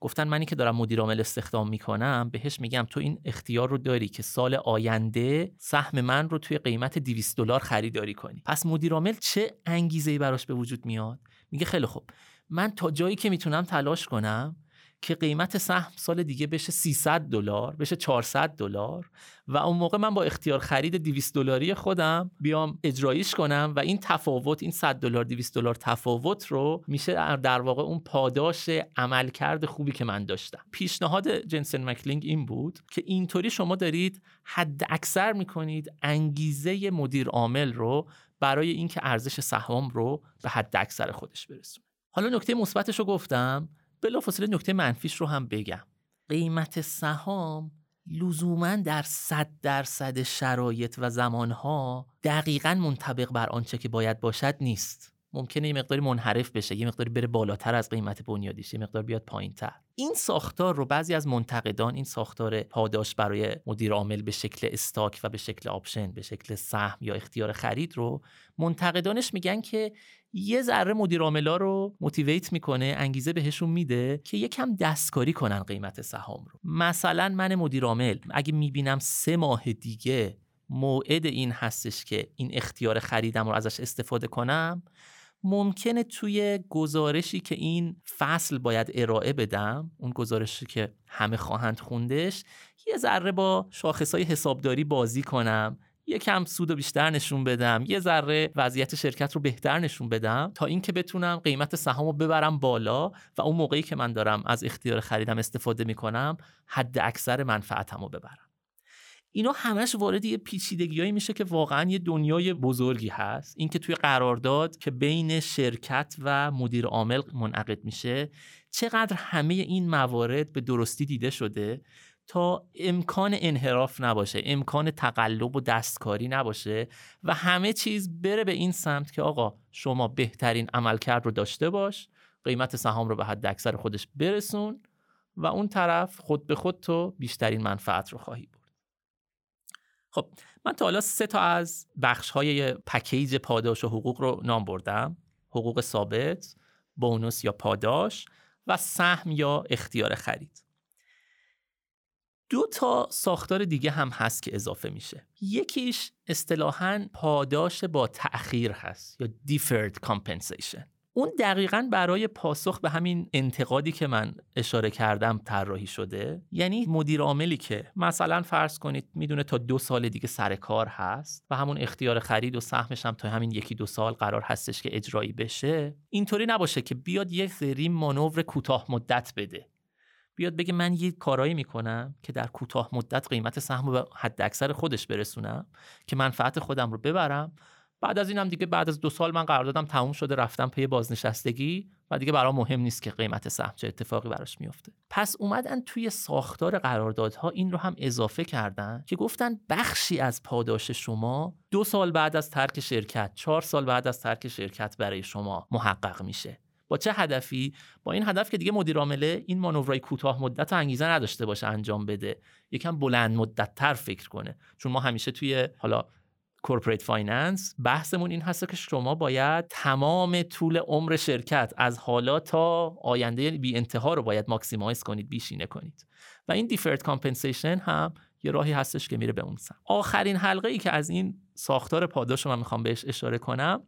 گفتن منی که دارم مدیر عامل استخدام می‌کنم بهش میگم تو این اختیار رو داری که سال آینده سهم من رو توی قیمت 200 دلار خریداری کنی. پس مدیر عامل چه انگیزه ای براش به وجود میاد؟ میگه خیلی خوب. من تا جایی که می‌تونم تلاش کنم که قیمت سهم سال دیگه بشه 300 دلار بشه 400 دلار و اون موقع من با اختیار خرید 200 دلاری خودم بیام اجرایش کنم و این تفاوت این 100 دلار 200 دلار تفاوت رو میشه در واقع اون پاداش عملکرد خوبی که من داشتم. پیشنهاد جنسن مکلینگ این بود که اینطوری شما دارید حد اکثر می‌کنید انگیزه مدیر عامل رو برای اینکه ارزش سهام رو به حد اکثر خودش برسونه. حالا نکته مثبتش رو گفتم بلافاصله نکته منفیش رو هم بگم. قیمت سهام لزوما در صد درصد شرایط و زمانها دقیقا منطبق بر آنچه که باید باشد نیست. ممکنه یه مقداری منحرف بشه یه مقداری بره بالاتر از قیمت بنیادیش یه مقدار بیاد پایین تر این ساختار رو بعضی از منتقدان این ساختار پاداش برای مدیر عامل به شکل stock و به شکل option به شکل سهم یا اختیار خرید رو منتقدانش میگن که یه ذره مدیر عاملا رو motivate می‌کنه انگیزه بهشون میده که یکم دستکاری کنن قیمت سهام رو. مثلا من مدیر عامل اگه می‌بینم سه ماه دیگه موعد این هستش که این اختیار خریدم رو ازش استفاده کنم ممکنه توی گزارشی که این فصل باید ارائه بدم اون گزارشی که همه خواهند خوندش یه ذره با شاخصهای حسابداری بازی کنم یکم سود و بیشتر نشون بدم یه ذره وضعیت شرکت رو بهتر نشون بدم تا اینکه بتونم قیمت سهام رو ببرم بالا و اون موقعی که من دارم از اختیار خریدم استفاده می‌کنم حد اکثر منفعتم رو ببرم. اینا همش وارد یه پیچیدگیایی میشه که واقعا یه دنیای بزرگی هست. اینکه توی قرارداد که بین شرکت و مدیر عامل منعقد میشه چقدر همه این موارد به درستی دیده شده تا امکان انحراف نباشه امکان تقلب و دستکاری نباشه و همه چیز بره به این سمت که آقا شما بهترین عملکرد رو داشته باش قیمت سهام رو به حد اکثر خودش برسون و اون طرف خود به خود تو بیشترین منفعت رو خواهی بود خب من تا حالا سه تا از بخش های پکیج پاداش و حقوق رو نام بردم. حقوق ثابت بونوس یا پاداش و سهم یا اختیار خرید. دو تا ساختار دیگه هم هست که اضافه میشه. یکیش اصطلاحا پاداش با تأخیر هست یا deferred compensation. اون دقیقا برای پاسخ به همین انتقادی که من اشاره کردم طراحی شده. یعنی مدیر عاملی که مثلا فرض کنید می‌دونه تا دو سال دیگه سر کار هست و همون اختیار خرید و سهمش هم تا همین یکی دو سال قرار هستش که اجرایی بشه اینطوری نباشه که بیاد یک سری مانور کوتاه مدت بده. بیاد بگه من یه کارایی می‌کنم که در کوتاه مدت قیمت سهم رو به حد اکثر خودش برسونم که منفعت خودم رو ببرم بعد از اینم دیگه بعد از دو سال من قرار دادم تموم شده رفتم پی بازنشستگی و دیگه برام مهم نیست که قیمت سهم چه اتفاقی براش میفته پس اومدن توی ساختار قراردادها این رو هم اضافه کردن که گفتن بخشی از پاداش شما دو سال بعد از ترک شرکت چهار سال بعد از ترک شرکت برای شما محقق میشه. با چه هدفی؟ با این هدف که دیگه مدیر عامله این مانورای کوتاه مدت و انگیزه نداشته باشه انجام بده. یکم بلند مدت تر فکر کنه. چون ما همیشه توی حالا corporate finance بحثمون این هست که شما باید تمام طول عمر شرکت از حالا تا آینده بی انتها رو باید maximize کنید بیشینه کنید. و این deferred compensation هم یه راهی هستش که میره به اون سمت. آخرین حلقه ای که از این ساختار پاداش رو من می‌خوام بهش اشاره کنم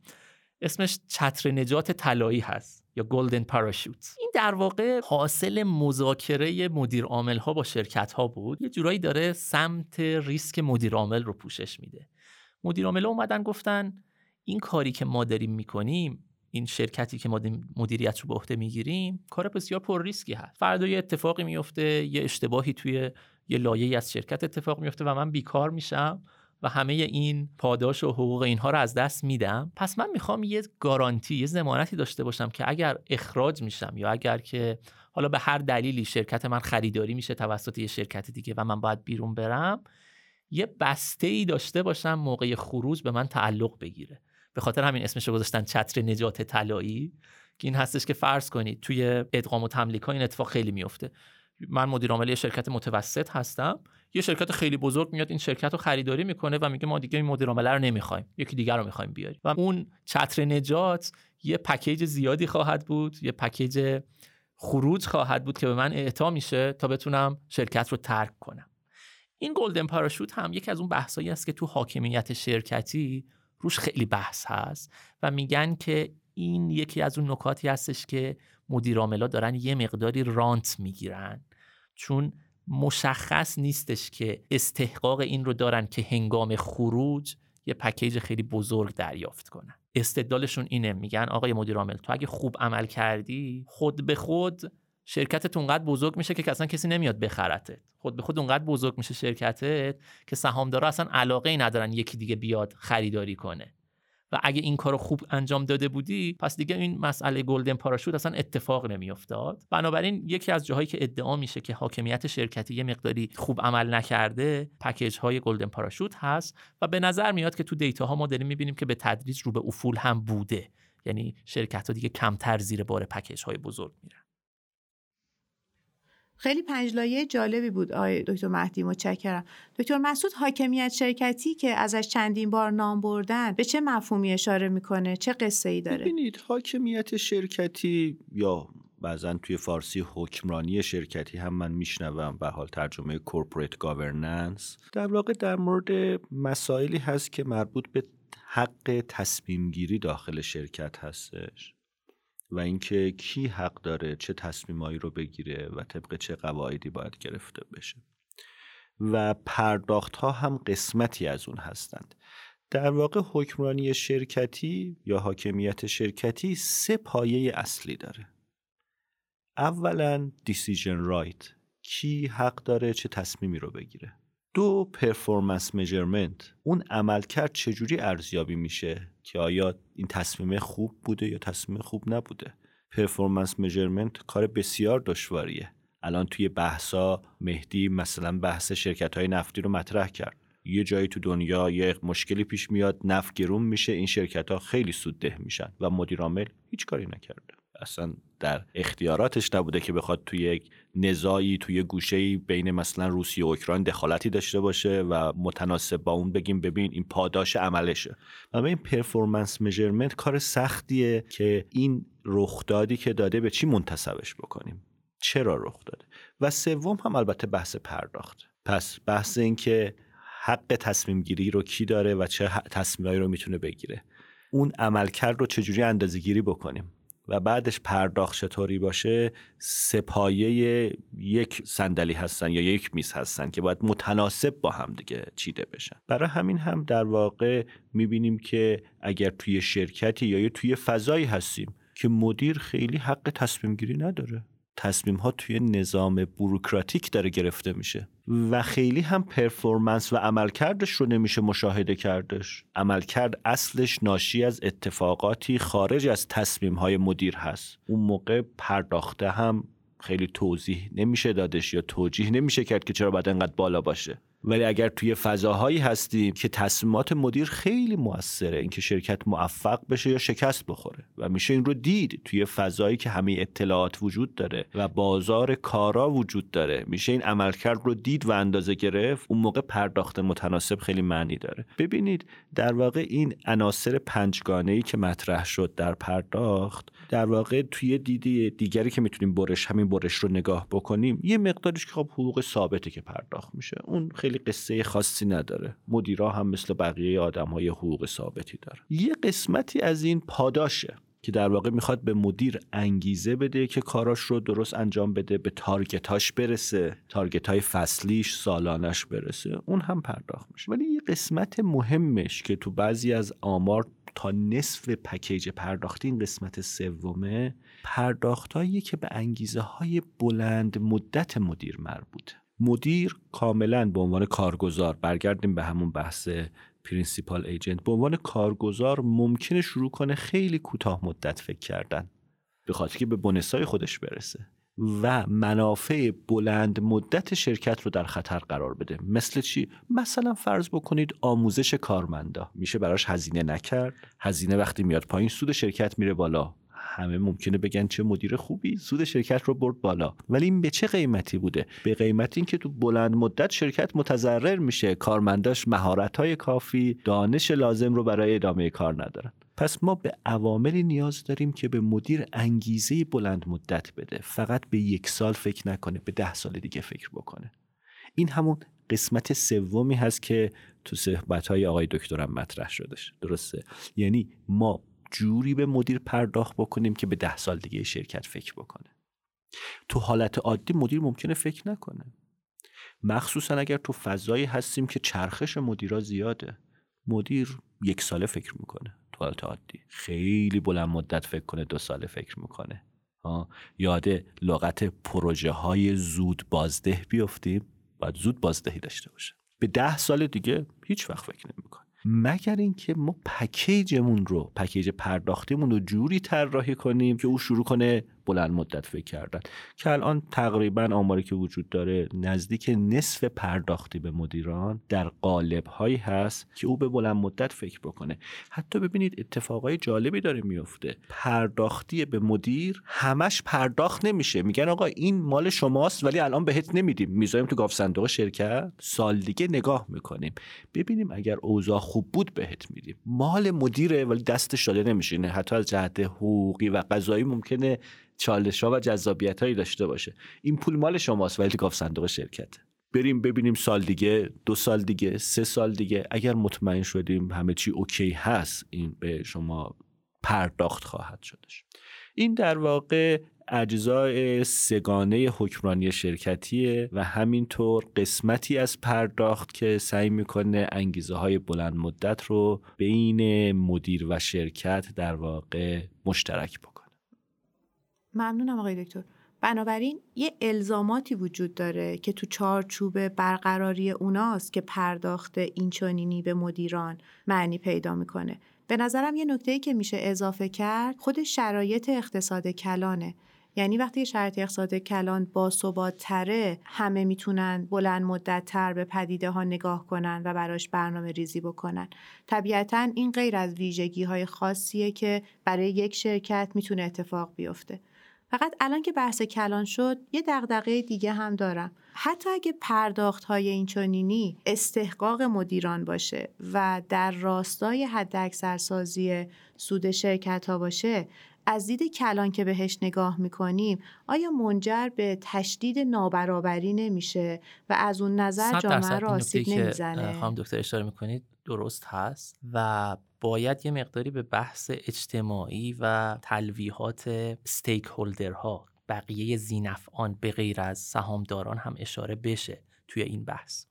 اسمش چتر نجات طلایی هست یا گلدن پاراشوت این در واقع حاصل مذاکره مدیر عامل ها با شرکت ها بود. یه جورایی داره سمت ریسک مدیر عامل رو پوشش میده. مدیر عامل اومدن گفتن این کاری که ما داریم می‌کنیم این شرکتی که ما مدیریت رو به عهده می‌گیریم کار بسیار پر ریسکی هست. فردا یه اتفاقی میفته یه اشتباهی توی یه لایه از شرکت اتفاق میفته و من بیکار میشم و همه این پاداش و حقوق اینها رو از دست میدم. پس من می‌خوام یه گارانتی یه ضمانتی داشته باشم که اگر اخراج میشم یا اگر که حالا به هر دلیلی شرکت من خریداری میشه توسط یه شرکت دیگه و من باید بیرون برم یه بسته ای داشته باشم موقع خروج به من تعلق بگیره. به خاطر همین اسمش رو گذاشتن چتر نجات طلایی که این هستش که فرض کنید توی ادغام و تملیک این اتفاق خیلی میفته من مدیر عامل شرکت متوسط هستم. یه شرکت خیلی بزرگ میاد این شرکت رو خریداری می‌کنه و میگه ما دیگه این مدیر عامل رو نمی‌خوایم. یکی دیگر رو می‌خوایم بیاریم. و اون چتر نجات یه پکیج زیادی خواهد بود یه پکیج خروج خواهد بود که به من اعطا میشه تا بتونم شرکت رو ترک کنم. این گلدن پاراشوت هم یکی از اون بحثایی است که تو حاکمیت شرکتی روش خیلی بحث هست و میگن که این یکی از اون نکاتی هستش که مدیر دارن یه مقداری رانت می‌گیرن. چون مشخص نیستش که استحقاق این رو دارن که هنگام خروج یه پکیج خیلی بزرگ دریافت کنن. استدلالشون اینه میگن آقای مدیر عامل تو اگه خوب عمل کردی خود به خود شرکتت اونقدر بزرگ میشه که اصلا کسی نمیاد بخرتت. خود به خود اونقدر بزرگ میشه شرکتت که سهامدارا اصلا علاقه ای ندارن یکی دیگه بیاد خریداری کنه. و اگه این کارو خوب انجام داده بودی پس دیگه این مسئله گلدن پاراشوت اصلا اتفاق نمیافتاد. بنابراین یکی از جاهایی که ادعا میشه که حاکمیت شرکتی یه مقداری خوب عمل نکرده پکیج های گلدن پاراشوت هست و به نظر میاد که تو دیتا ها ما داریم می‌بینیم که به تدریج رو به افول هم بوده. یعنی شرکت ها دیگه کمتر زیر بار پکیج های بزرگ میرن. خیلی پنجلایه جالبی بود آقای دکتر مهدی متشکرم. دکتر مسعود حاکمیت شرکتی که ازش چندین بار نام بردن به چه مفهومی اشاره می‌کنه؟ چه قصه ای داره؟ ببینید حاکمیت شرکتی یا بعضا توی فارسی حکمرانی شرکتی هم من میشنوم به حال ترجمه corporate governance در واقع در مورد مسائلی هست که مربوط به حق تصمیم گیری داخل شرکت هستش. و اینکه کی حق داره چه تصمیمایی رو بگیره و طبق چه قواعدی باید گرفته بشه. و پرداخت ها هم قسمتی از اون هستند. در واقع حکمرانی شرکتی یا حاکمیت شرکتی سه پایه اصلی داره. اولا decision right کی حق داره چه تصمیمی رو بگیره. دو performance measurement اون عملکرد چجوری ارزیابی میشه؟ که آیا این تصمیم خوب بوده یا تصمیم خوب نبوده؟ performance measurement کار بسیار دشواریه. الان توی بحثا مهدی مثلا بحث شرکت های نفتی رو مطرح کرد. یه جایی تو دنیا یه مشکلی پیش میاد نفت گرون میشه این شرکت ها خیلی سودده میشن و مدیر عامل هیچ کاری نکرده. اصلا در اختیاراتش نبوده که بخواد توی یک نزاعی توی گوشه بین مثلا روسیه و اوکراین دخالتی داشته باشه و متناسب با اون بگیم ببین این پاداش عملشه. و این پرفورمنس میجرمنت کار سختیه که این رخدادی که داده به چی منتصبش بکنیم؟ چرا رخ داده؟ و سوم هم البته بحث پرداخت. پس بحث این که حق تصمیم گیری رو کی داره و چه تصمیمایی رو می‌تونه بگیره. اون عملکرد رو چجوری اندازه گیری بکنیم؟ و بعدش پرداخت چطوری باشه سپایه یک صندلی هستن یا یک میز هستن که باید متناسب با هم دیگه چیده بشن. برای همین هم در واقع می‌بینیم که اگر توی شرکتی یا توی فضایی هستیم که مدیر خیلی حق تصمیم گیری نداره. تصمیم ها توی نظام بروکراتیک داره گرفته میشه و خیلی هم پرفورمنس و عملکردش رو نمیشه مشاهده کردش. عملکرد اصلش ناشی از اتفاقاتی خارج از تصمیم های مدیر هست. اون موقع پرداخته هم خیلی توضیح نمیشه دادش یا توجیه نمیشه کرد که چرا باید انقدر بالا باشه. ولی اگر توی فضاهایی هستیم که تصمیمات مدیر خیلی موثره اینکه شرکت موفق بشه یا شکست بخوره و میشه این رو دید توی فضایی که همه اطلاعات وجود داره و بازار کارا وجود داره میشه این عملکرد رو دید و اندازه گرفت. اون موقع پرداخت متناسب خیلی معنی داره. ببینید در واقع این عناصر پنجگانه ای که مطرح شد در پرداخت در واقع توی دیدی دیگری که می‌تونیم برش همین برش رو نگاه بکنیم یه مقدارش که خب حقوق ثابته که پرداخت میشه. اون خیلی قصه خاصی نداره. مدیرا هم مثل بقیه آدم های حقوق ثابتی داره یه قسمتی از این پاداشه که در واقع می‌خواد به مدیر انگیزه بده که کاراش رو درست انجام بده به تارگتاش برسه تارگت های فصلیش سالانش برسه. اون هم پرداخت میشه. ولی یه قسمت مهمش که تو بعضی از آمار تا نصف پکیج پرداختی این قسمت سومه پرداختهایی که به انگیزه های بلند مدت مدیر مربوطه. مدیر کاملا به عنوان کارگزار برگردیم به همون بحث principal agent به عنوان کارگزار ممکنه شروع کنه خیلی کوتاه مدت فکر کردن به خاطر که به bonus های خودش برسه و منافع بلند مدت شرکت رو در خطر قرار بده. مثل چی؟ مثلا فرض بکنید آموزش کارمندا. میشه براش هزینه نکرد؟ هزینه وقتی میاد پایین سود شرکت میره بالا. همه ممکنه بگن چه مدیر خوبی سود شرکت رو برد بالا. ولی این به چه قیمتی بوده؟ به قیمت اینکه تو بلند مدت شرکت متضرر میشه. کارمنداش مهارت های کافی دانش لازم رو برای ادامه کار ندارن. پس ما به عواملی نیاز داریم که به مدیر انگیزه بلند مدت بده. فقط به یک سال فکر نکنه به ده سال دیگه فکر بکنه. این همون قسمت سومی هست که تو صحبت های آقای دکترم مطرح شدش درسته؟ یعنی ما جوری به مدیر پرداخت بکنیم که به ده سال دیگه شرکت فکر بکنه. تو حالت عادی مدیر ممکنه فکر نکنه. مخصوصا اگر تو فضایی هستیم که چرخش مدیرا زیاده. مدیر یک ساله فکر می‌کنه تو حالت عادی. خیلی بلند مدت فکر کنه دو ساله فکر می‌کنه. یاده لغت پروژه های زود بازده بیفتیم باید زود بازدهی داشته باشه. به ده سال دیگه هیچ وقت فکر نمی‌کنه. مگر اینکه ما پکیجمون رو پکیج پرداختیمون رو جوری طراحی کنیم که او شروع کنه بلند مدت فکر کردن. که الان تقریبا آماری که وجود داره نزدیک نصف پرداختی به مدیران در قالب هایی هست که او به بلند مدت فکر بکنه. حتی ببینید اتفاقای جالبی داره میفته پرداختی به مدیر همش پرداخت نمیشه. میگن آقا این مال شماست ولی الان بهت نمیدیم. می‌ذاریم تو گاف صندوق شرکت. سال دیگه نگاه می‌کنیم. ببینیم اگر اوضاع خوب بود بهت میدیم. مال مدیره ولی دستش داده نمیشه. حتی از جهت حقوقی و قضایی ممکنه چالش ها و جذابیت هایی داشته باشه. این پول مال شماست ولی گاف صندوق شرکت بریم ببینیم سال دیگه دو سال دیگه سه سال دیگه. اگر مطمئن شدیم همه چی اوکی هست این به شما پرداخت خواهد شدش این در واقع اجزای سگانه حکمرانی شرکتیه و همینطور قسمتی از پرداخت که سعی می‌کنه انگیزه های بلند مدت رو بین مدیر و شرکت در واقع مشترک بکنه. ممنونم آقای دکتر. بنابراین یه الزاماتی وجود داره که تو چارچوب برقراری اوناست که پرداخت اینچنینی به مدیران معنی پیدا می‌کنه. به نظرم یه نکته که میشه اضافه کرد خود شرایط اقتصاد کلانه. یعنی وقتی شرایط اقتصاد کلان با تره همه می‌تونن بلند مدت تر به پدیده ها نگاه کنن و براش برنامه ریزی بکنن. طبیعتا این غیر از ویژگی های خاصیه که برای یک شرکت می‌تونه اتفاق بیفته. فقط الان که بحث کلان شد یه دغدغه دیگه هم دارم. حتی اگه پرداخت های اینچنینی استحقاق مدیران باشه و در راستای حد اکثرسازی سود شرکت ها باشه از دید کلان که بهش نگاه می‌کنیم آیا منجر به تشدید نابرابری نمیشه و از اون نظر جامعه را آسیب نمی‌زنه؟ خانم دکتر اشاره می‌کنید درست هست و باید یه مقداری به بحث اجتماعی و تلویحات ستیک هولدرها بقیه زینفعان به غیر از سهامداران هم اشاره بشه توی این بحث.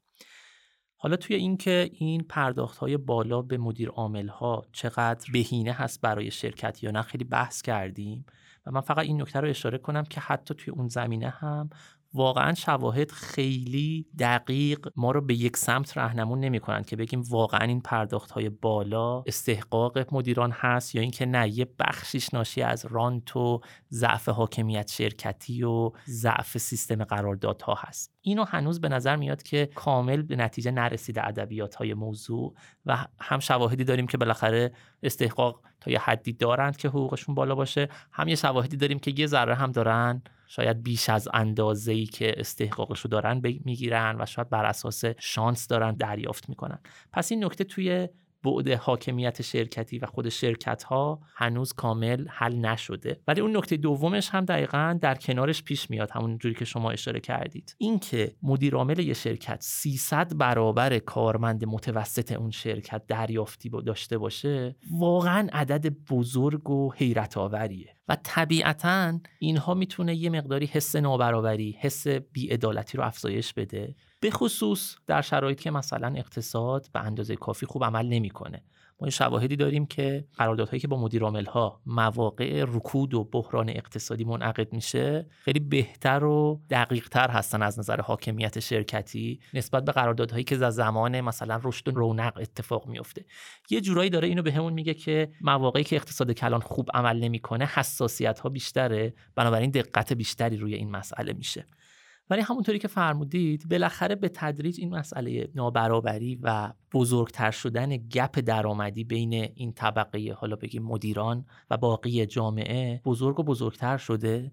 حالا توی اینکه این پرداخت های بالا به مدیر عامل ها چقدر بهینه هست برای شرکت یا نه خیلی بحث کردیم و من فقط این نکته رو اشاره کنم که حتی توی اون زمینه هم واقعا شواهد خیلی دقیق ما رو به یک سمت رهنمون نمی‌کنن که بگیم واقعا این پرداخت های بالا استحقاق مدیران هست یا اینکه نه یه بخشیش ناشی از رانت و ضعف حاکمیت شرکتی و ضعف سیستم قراردادها هست. اینو هنوز به نظر میاد که کامل به نتیجه نرسیده ادبیات های موضوع و هم شواهدی داریم که بالاخره استحقاق تا یه حدی دارند که حقوقشون بالا باشه هم یه شواهدی داریم که یه ذره هم دارن شاید بیش از اندازه ای که استحقاقش رو دارن می‌گیرن و شاید بر اساس شانس دارن دریافت می‌کنن. پس این نکته توی بعد حاکمیت شرکتی و خود شرکت ها هنوز کامل حل نشده. ولی اون نکته دومش هم دقیقا در کنارش پیش میاد همون جوری که شما اشاره کردید. اینکه مدیر عامل یه شرکت 300 برابر کارمند متوسط اون شرکت دریافتی داشته باشه واقعا عدد بزرگ و حیرت آوریه و طبیعتا اینها می‌تونه یه مقداری حس نابرابری حس بیعدالتی رو افزایش بده. به خصوص در شرایطی که مثلا اقتصاد به اندازه کافی خوب عمل نمی‌کنه. ما شواهدی داریم که قراردادهایی که با مدیر ها مواقع رکود و بحران اقتصادی منعقد میشه خیلی بهتر و دقیق تر هستن از نظر حاکمیت شرکتی نسبت به قراردادهایی که در زمان مثلا رشد و رونق اتفاق میفته یه جورایی داره اینو بهمون به میگه که مواقعی که اقتصاد کلان خوب عمل نمی‌کنه حساسیت ها بیشتره. بنابراین دقت بیشتری روی این مسئله میشه. ولی همونطوری که فرمودید بالاخره به تدریج این مسئله نابرابری و بزرگتر شدن گپ درآمدی بین این طبقه حالا بگیم مدیران و باقی جامعه بزرگ و بزرگتر شده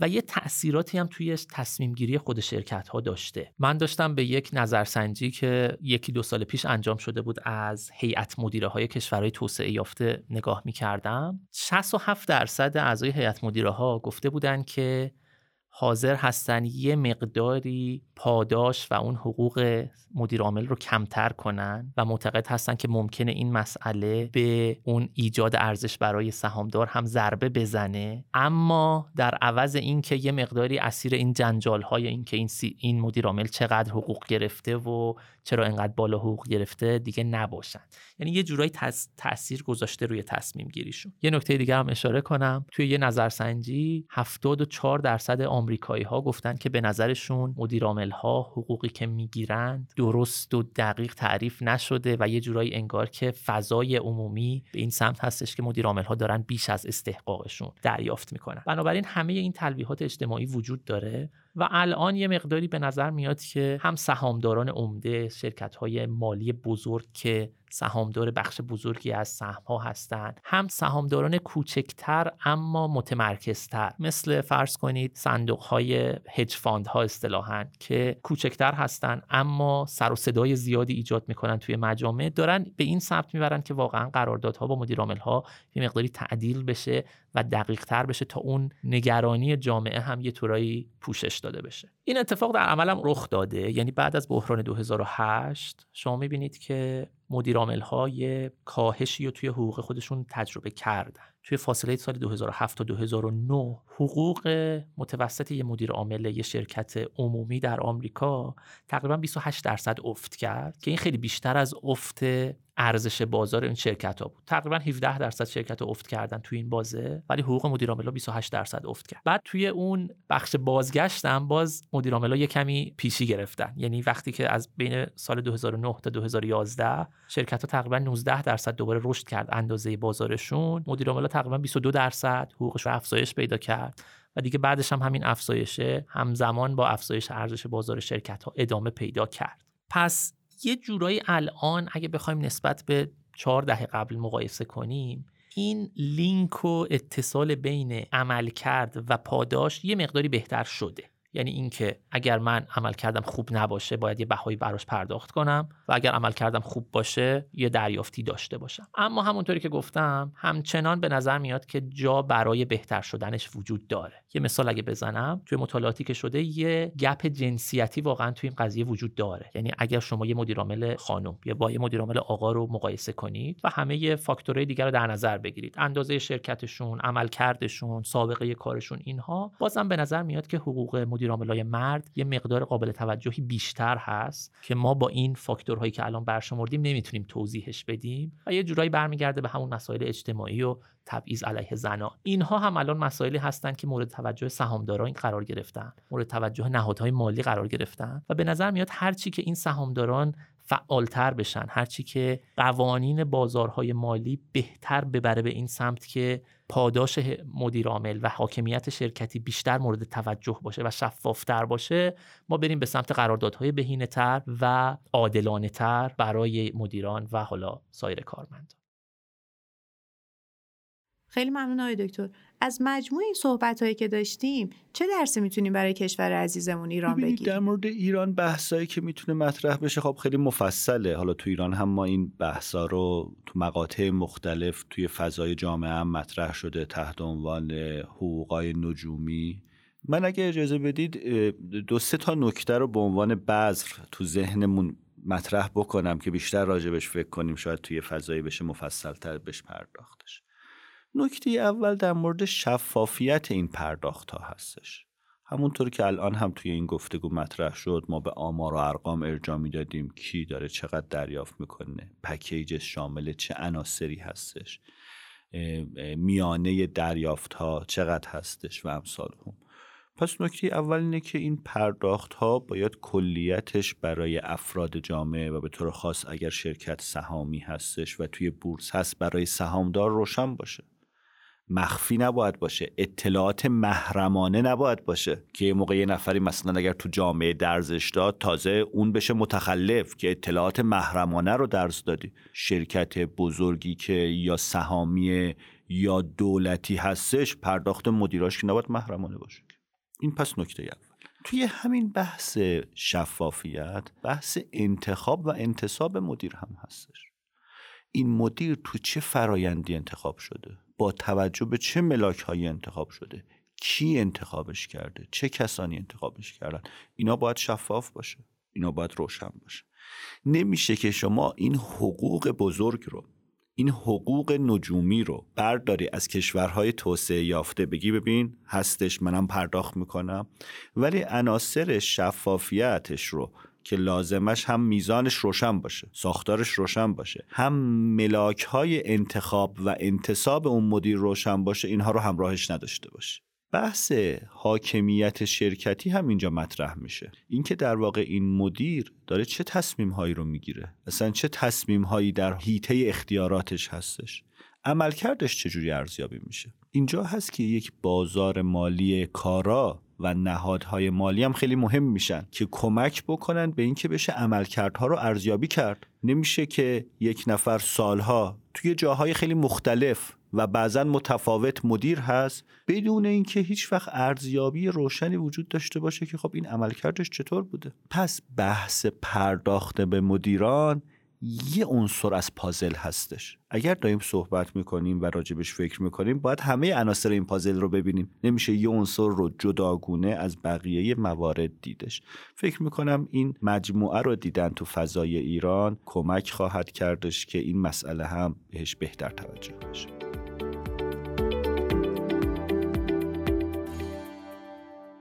و یه تأثیراتی هم توی تصمیم گیری خود شرکت ها داشته. من داشتم به یک نظرسنجی که یکی دو سال پیش انجام شده بود از هیئت مدیره های کشورهای توسعه یافته نگاه می کردم 67 درصد اعضای هیئت مدیره ها گفته بودن که حاضر هستن یه مقداری پاداش و اون حقوق مدیر عامل رو کمتر کنن و معتقد هستن که ممکنه این مسئله به اون ایجاد ارزش برای سهامدار هم ضربه بزنه. اما در عوض اینکه یه مقداری اسیر این جنجال های این که این, مدیر عامل چقدر حقوق گرفته و چرا اینقدر بالا حقوق گرفته دیگه نباشن. یعنی یه جورایی تاثیر گذاشته روی تصمیم گیریشون. یه نکته دیگه هم اشاره کنم. توی یه نظرسنجی 74 درصد آمریکایی ها گفتن که به نظرشون مدیر ها حقوقی که می‌گیرند درست و دقیق تعریف نشده و یه جورایی انگار که فضای عمومی به این سمت هستش که مدیر ها دارن بیش از استحقاقشون دریافت می‌کنن. بنابراین همه این تلویحات اجتماعی وجود داره و الان یه مقداری به نظر میاد که هم سهامداران عمده شرکت های مالی بزرگ که سهامدار بخش بزرگی از سهم ها هستند. هم سهامداران کوچکتر اما متمرکزتر. مثل فرض کنید صندوق های هج فاند ها اصطلاحا که کوچکتر هستند اما سر و صدای زیادی ایجاد می‌کنن توی مجامع. دارن به این سمت می‌برن که واقعا قراردادها با مدیر ها یه مقداری تعدیل بشه. و دقیق تر بشه تا اون نگرانی جامعه هم یه طورایی پوشش داده بشه. این اتفاق در عملم رخ داده. یعنی بعد از بحران 2008 شما می‌بینید که مدیرامل های کاهشی رو توی حقوق خودشون تجربه کردن. توی فاصله سال 2007 تا 2009 حقوق متوسط یه مدیر عامل یه شرکت عمومی در آمریکا تقریبا 28 درصد افت کرد که این خیلی بیشتر از افت ارزش بازار این شرکت ها بود. تقریبا 17 درصد شرکت افت کردن توی این بازه ولی حقوق مدیر عامل 28 درصد افت کرد. بعد توی اون بخش بازگشتم باز مدیر عامل یه کمی پیشی گرفتن. یعنی وقتی که از بین سال 2009 تا 2011 شرکت ها تقریبا 19 درصد دوباره رشد کرد اندازه بازارشون. مدیر عامل تقریبا 22 درصد حقوقش رو افزایش پیدا کرد. و دیگه بعدش هم همین افزایشه همزمان با افزایش ارزش بازار شرکت ها ادامه پیدا کرد. پس یه جورایی الان اگه بخوایم نسبت به چهار دهه قبل مقایسه کنیم این لینک و اتصال بین عمل کرد و پاداش یه مقداری بهتر شده. یعنی اینکه اگر من عمل کردم خوب نباشه باید یه بهایی براش پرداخت کنم و اگر عمل کردم خوب باشه یه دریافتی داشته باشم. اما همونطوری که گفتم همچنان به نظر میاد که جا برای بهتر شدنش وجود داره. یه مثال اگه بزنم توی مطالعاتی که شده یه گپ جنسیتی واقعا توی این قضیه وجود داره. یعنی اگر شما یه مدیرعامل خانم یا با یه مدیرعامل آقا رو مقایسه کنید و همه فاکتورهای دیگر رو در نظر بگیرید. اندازه شرکتشون عملکردشون سابقه کارشون اینها بازم به نظر میاد که حقوق مدیر عاملای مرد یه مقدار قابل توجهی بیشتر هست که ما با این فاکتورهایی که الان برشمردیم نمی‌تونیم توضیحش بدیم و یه جورایی برمیگرده به همون مسائل اجتماعی و تبعیض علیه زنان اینها هم الان مسائلی هستند که مورد توجه سهامداران قرار گرفتن مورد توجه نهادهای مالی قرار گرفتن و به نظر میاد هرچی که این سهامداران فعالتر بشن هرچی که قوانین بازارهای مالی بهتر ببره به این سمت که پاداش مدیر عامل و حاکمیت شرکتی بیشتر مورد توجه باشه و شفافتر باشه ما بریم به سمت قراردادهای بهینه تر و عادلانه تر برای مدیران و حالا سایر کارمندان. خیلی ممنون آقای دکتر. از مجموع این صحبت هایی که داشتیم چه درسی می‌تونیم برای کشور عزیزمون ایران بگیریم؟ در مورد ایران بحثایی که می‌تونه مطرح بشه خب خیلی مفصله. حالا تو ایران هم ما این بحثا رو تو مقاطع مختلف توی فضای جامعه هم مطرح شده تحت عنوان حقوقای نجومی. من اگه اجازه بدید دو سه تا نکته رو به عنوان بذر تو ذهنمون مطرح بکنم که بیشتر راجبش فکر کنیم. شاید توی فضایی بشه مفصلتر بهش پرداختش. نکته اول در مورد شفافیت این پرداخت ها هستش. همونطور که الان هم توی این گفتگو مطرح شد ما به آمار و ارقام ارجاع می‌دادیم کی داره چقدر دریافت می‌کنه پکیج شامل چه عناصری هستش میانه دریافت ها چقدر هستش و امثال هم. پس نکته اول اینه که این پرداخت ها باید کلیتش برای افراد جامعه و به طور خاص اگر شرکت سهامی هستش و توی بورس هست برای سهامدار روشن باشه. مخفی نباید باشه. اطلاعات محرمانه نباید باشه که یه موقع یه نفری مثلا اگر تو جامعه درزش داد تازه اون بشه متخلف که اطلاعات محرمانه رو درز دادی. شرکت بزرگی که یا سهامی یا دولتی هستش پرداخت مدیراش که نباید محرمانه باشه. این پس نکته اول. توی همین بحث شفافیت بحث انتخاب و انتصاب مدیر هم هستش. این مدیر تو چه فرایندی انتخاب شده؟ با توجه به چه ملاک هایی انتخاب شده؟ کی انتخابش کرده؟ چه کسانی انتخابش کردن؟ اینا باید شفاف باشه. اینا باید روشن باشه. نمیشه که شما این حقوق بزرگ رو این حقوق نجومی رو برداری از کشورهای توسعه یافته. بگی ببین هستش منم پرداخت می‌کنم. ولی عناصر شفافیتش رو که لازمش هم میزانش روشن باشه ساختارش روشن باشه. هم ملاک های انتخاب و انتصاب اون مدیر روشن باشه اینها رو همراهش نداشته باشه. بحث حاکمیت شرکتی هم اینجا مطرح میشه. اینکه در واقع این مدیر داره چه تصمیم هایی رو می‌گیره؟ اصلا چه تصمیم هایی در حیطه اختیاراتش هستش؟ عملکردش چجوری ارزیابی میشه؟ اینجا هست که یک بازار مالی کارا و نهادهای مالی هم خیلی مهم میشن که کمک بکنن به اینکه بشه عملکردها رو ارزیابی کرد. نمیشه که یک نفر سالها توی جاهای خیلی مختلف و بعضا متفاوت مدیر هست بدون اینکه هیچ وقت ارزیابی روشنی وجود داشته باشه که خب این عملکردش چطور بوده. پس بحث پرداخت به مدیران یه عنصر از پازل هستش. اگر داریم صحبت می‌کنیم و راجبش فکر می‌کنیم باید همه عناصر این پازل رو ببینیم. نمیشه یه عنصر رو جداگونه از بقیه موارد دیدش. فکر می‌کنم این مجموعه رو دیدن تو فضای ایران کمک خواهد کردش که این مسئله هم بهش بهتر توجه بشه.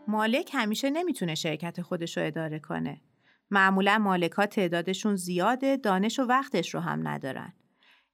مالک همیشه نمی‌تونه شرکت خودش رو اداره کنه. معمولا مالکا تعدادشون زیاده دانش و وقتش رو هم ندارن.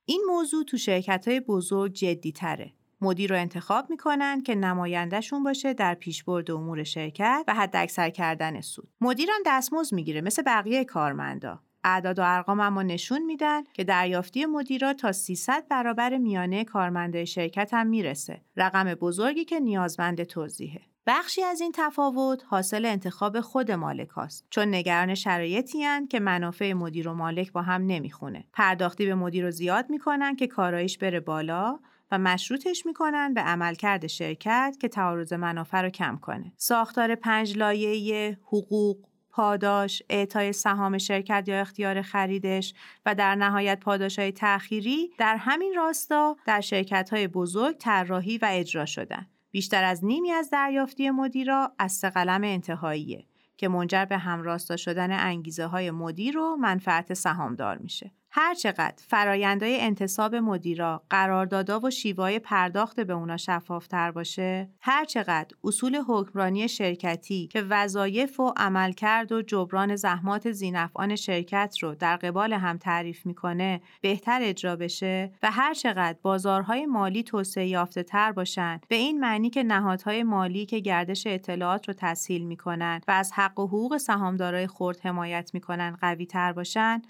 این موضوع تو شرکت های بزرگ جدی تره. مدیر رو انتخاب می‌کنن که نمایندهشون باشه در پیشبرد امور شرکت و حد اکثر کردن سود. مدیرم دستمزد می‌گیره مثل بقیه کارمندا. اعداد و ارقام اما نشون میدن که دریافتی مدیرا تا 300 برابر میانه کارمنده شرکت هم می‌رسه. رقم بزرگی که نیازمند توضیحه. بخشی از این تفاوت حاصل انتخاب خود مالک هاست چون نگران شرایطی که منافع مدیر و مالک با هم نمی‌خونه پرداختی به مدیر رو زیاد می‌کنن که کارایش بره بالا و مشروطش می‌کنن به عملکرد شرکت که تعارض منافع رو کم کنه ساختار پنج لایه حقوق پاداش، اعطای سهام شرکت یا اختیار خریدش و در نهایت پاداش های تأخیری در همین راستا در شرکت های بزرگ طراحی و اجرا شدن. بیشتر از نیمی از دریافتی مدیرا از سه قلم انتهاییه که منجر به همراستا شدن انگیزه های مدیر و منفعت سهامدار میشه. هرچقدر فرایندهای انتصاب مدیرا، قراردادا و شیوای پرداخت به اونا شفافتر باشه، هرچقدر اصول حکمرانی شرکتی که وظایف و عملکرد و جبران زحمات زینفعان شرکت رو در قبال هم تعریف می‌کنه بهتر اجرا بشه و هرچقدر بازارهای مالی توسعه یافته تر باشن به این معنی که نهادهای مالی که گردش اطلاعات رو تسهیل می‌کنن و از حق و حقوق سهامدارای خرد حمایت می‌کنن قوی تر باشن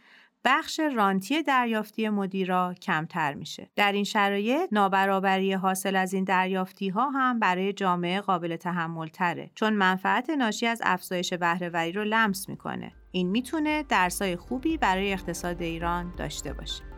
بخش رانتی دریافتی مدیرا کمتر میشه. در این شرایط نابرابری حاصل از این دریافتی ها هم برای جامعه قابل تحمل تره چون منفعت ناشی از افزایش بهرهوری رو لمس می‌کنه. این می‌تونه درسای خوبی برای اقتصاد ایران داشته باشه.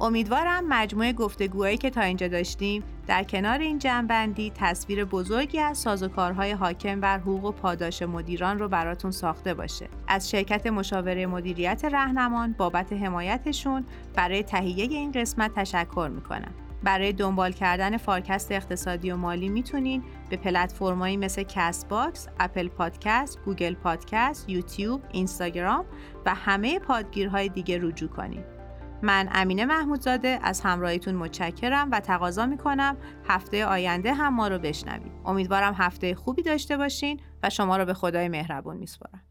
امیدوارم مجموعه گفتگوهایی که تا اینجا داشتیم در کنار این جنبندی تصویر بزرگی از سازوکارهای حاکم بر حقوق و پاداش مدیران رو براتون ساخته باشه. از شرکت مشاوره مدیریت رهنمان بابت حمایتشون برای تهیه این قسمت تشکر می‌کنم. برای دنبال کردن فارکست اقتصادی و مالی می‌تونین به پلتفرمایی مثل Castbox، Apple Podcast، Google Podcast، یوتیوب، اینستاگرام و همه پادگیرهای دیگه رجوع کنید. من امینه محمودزاده از همراهیتون متشکرم و تقاضا می‌کنم هفته آینده هم ما رو بشنوید. امیدوارم هفته خوبی داشته باشین و شما رو به خدای مهربون میسپارم.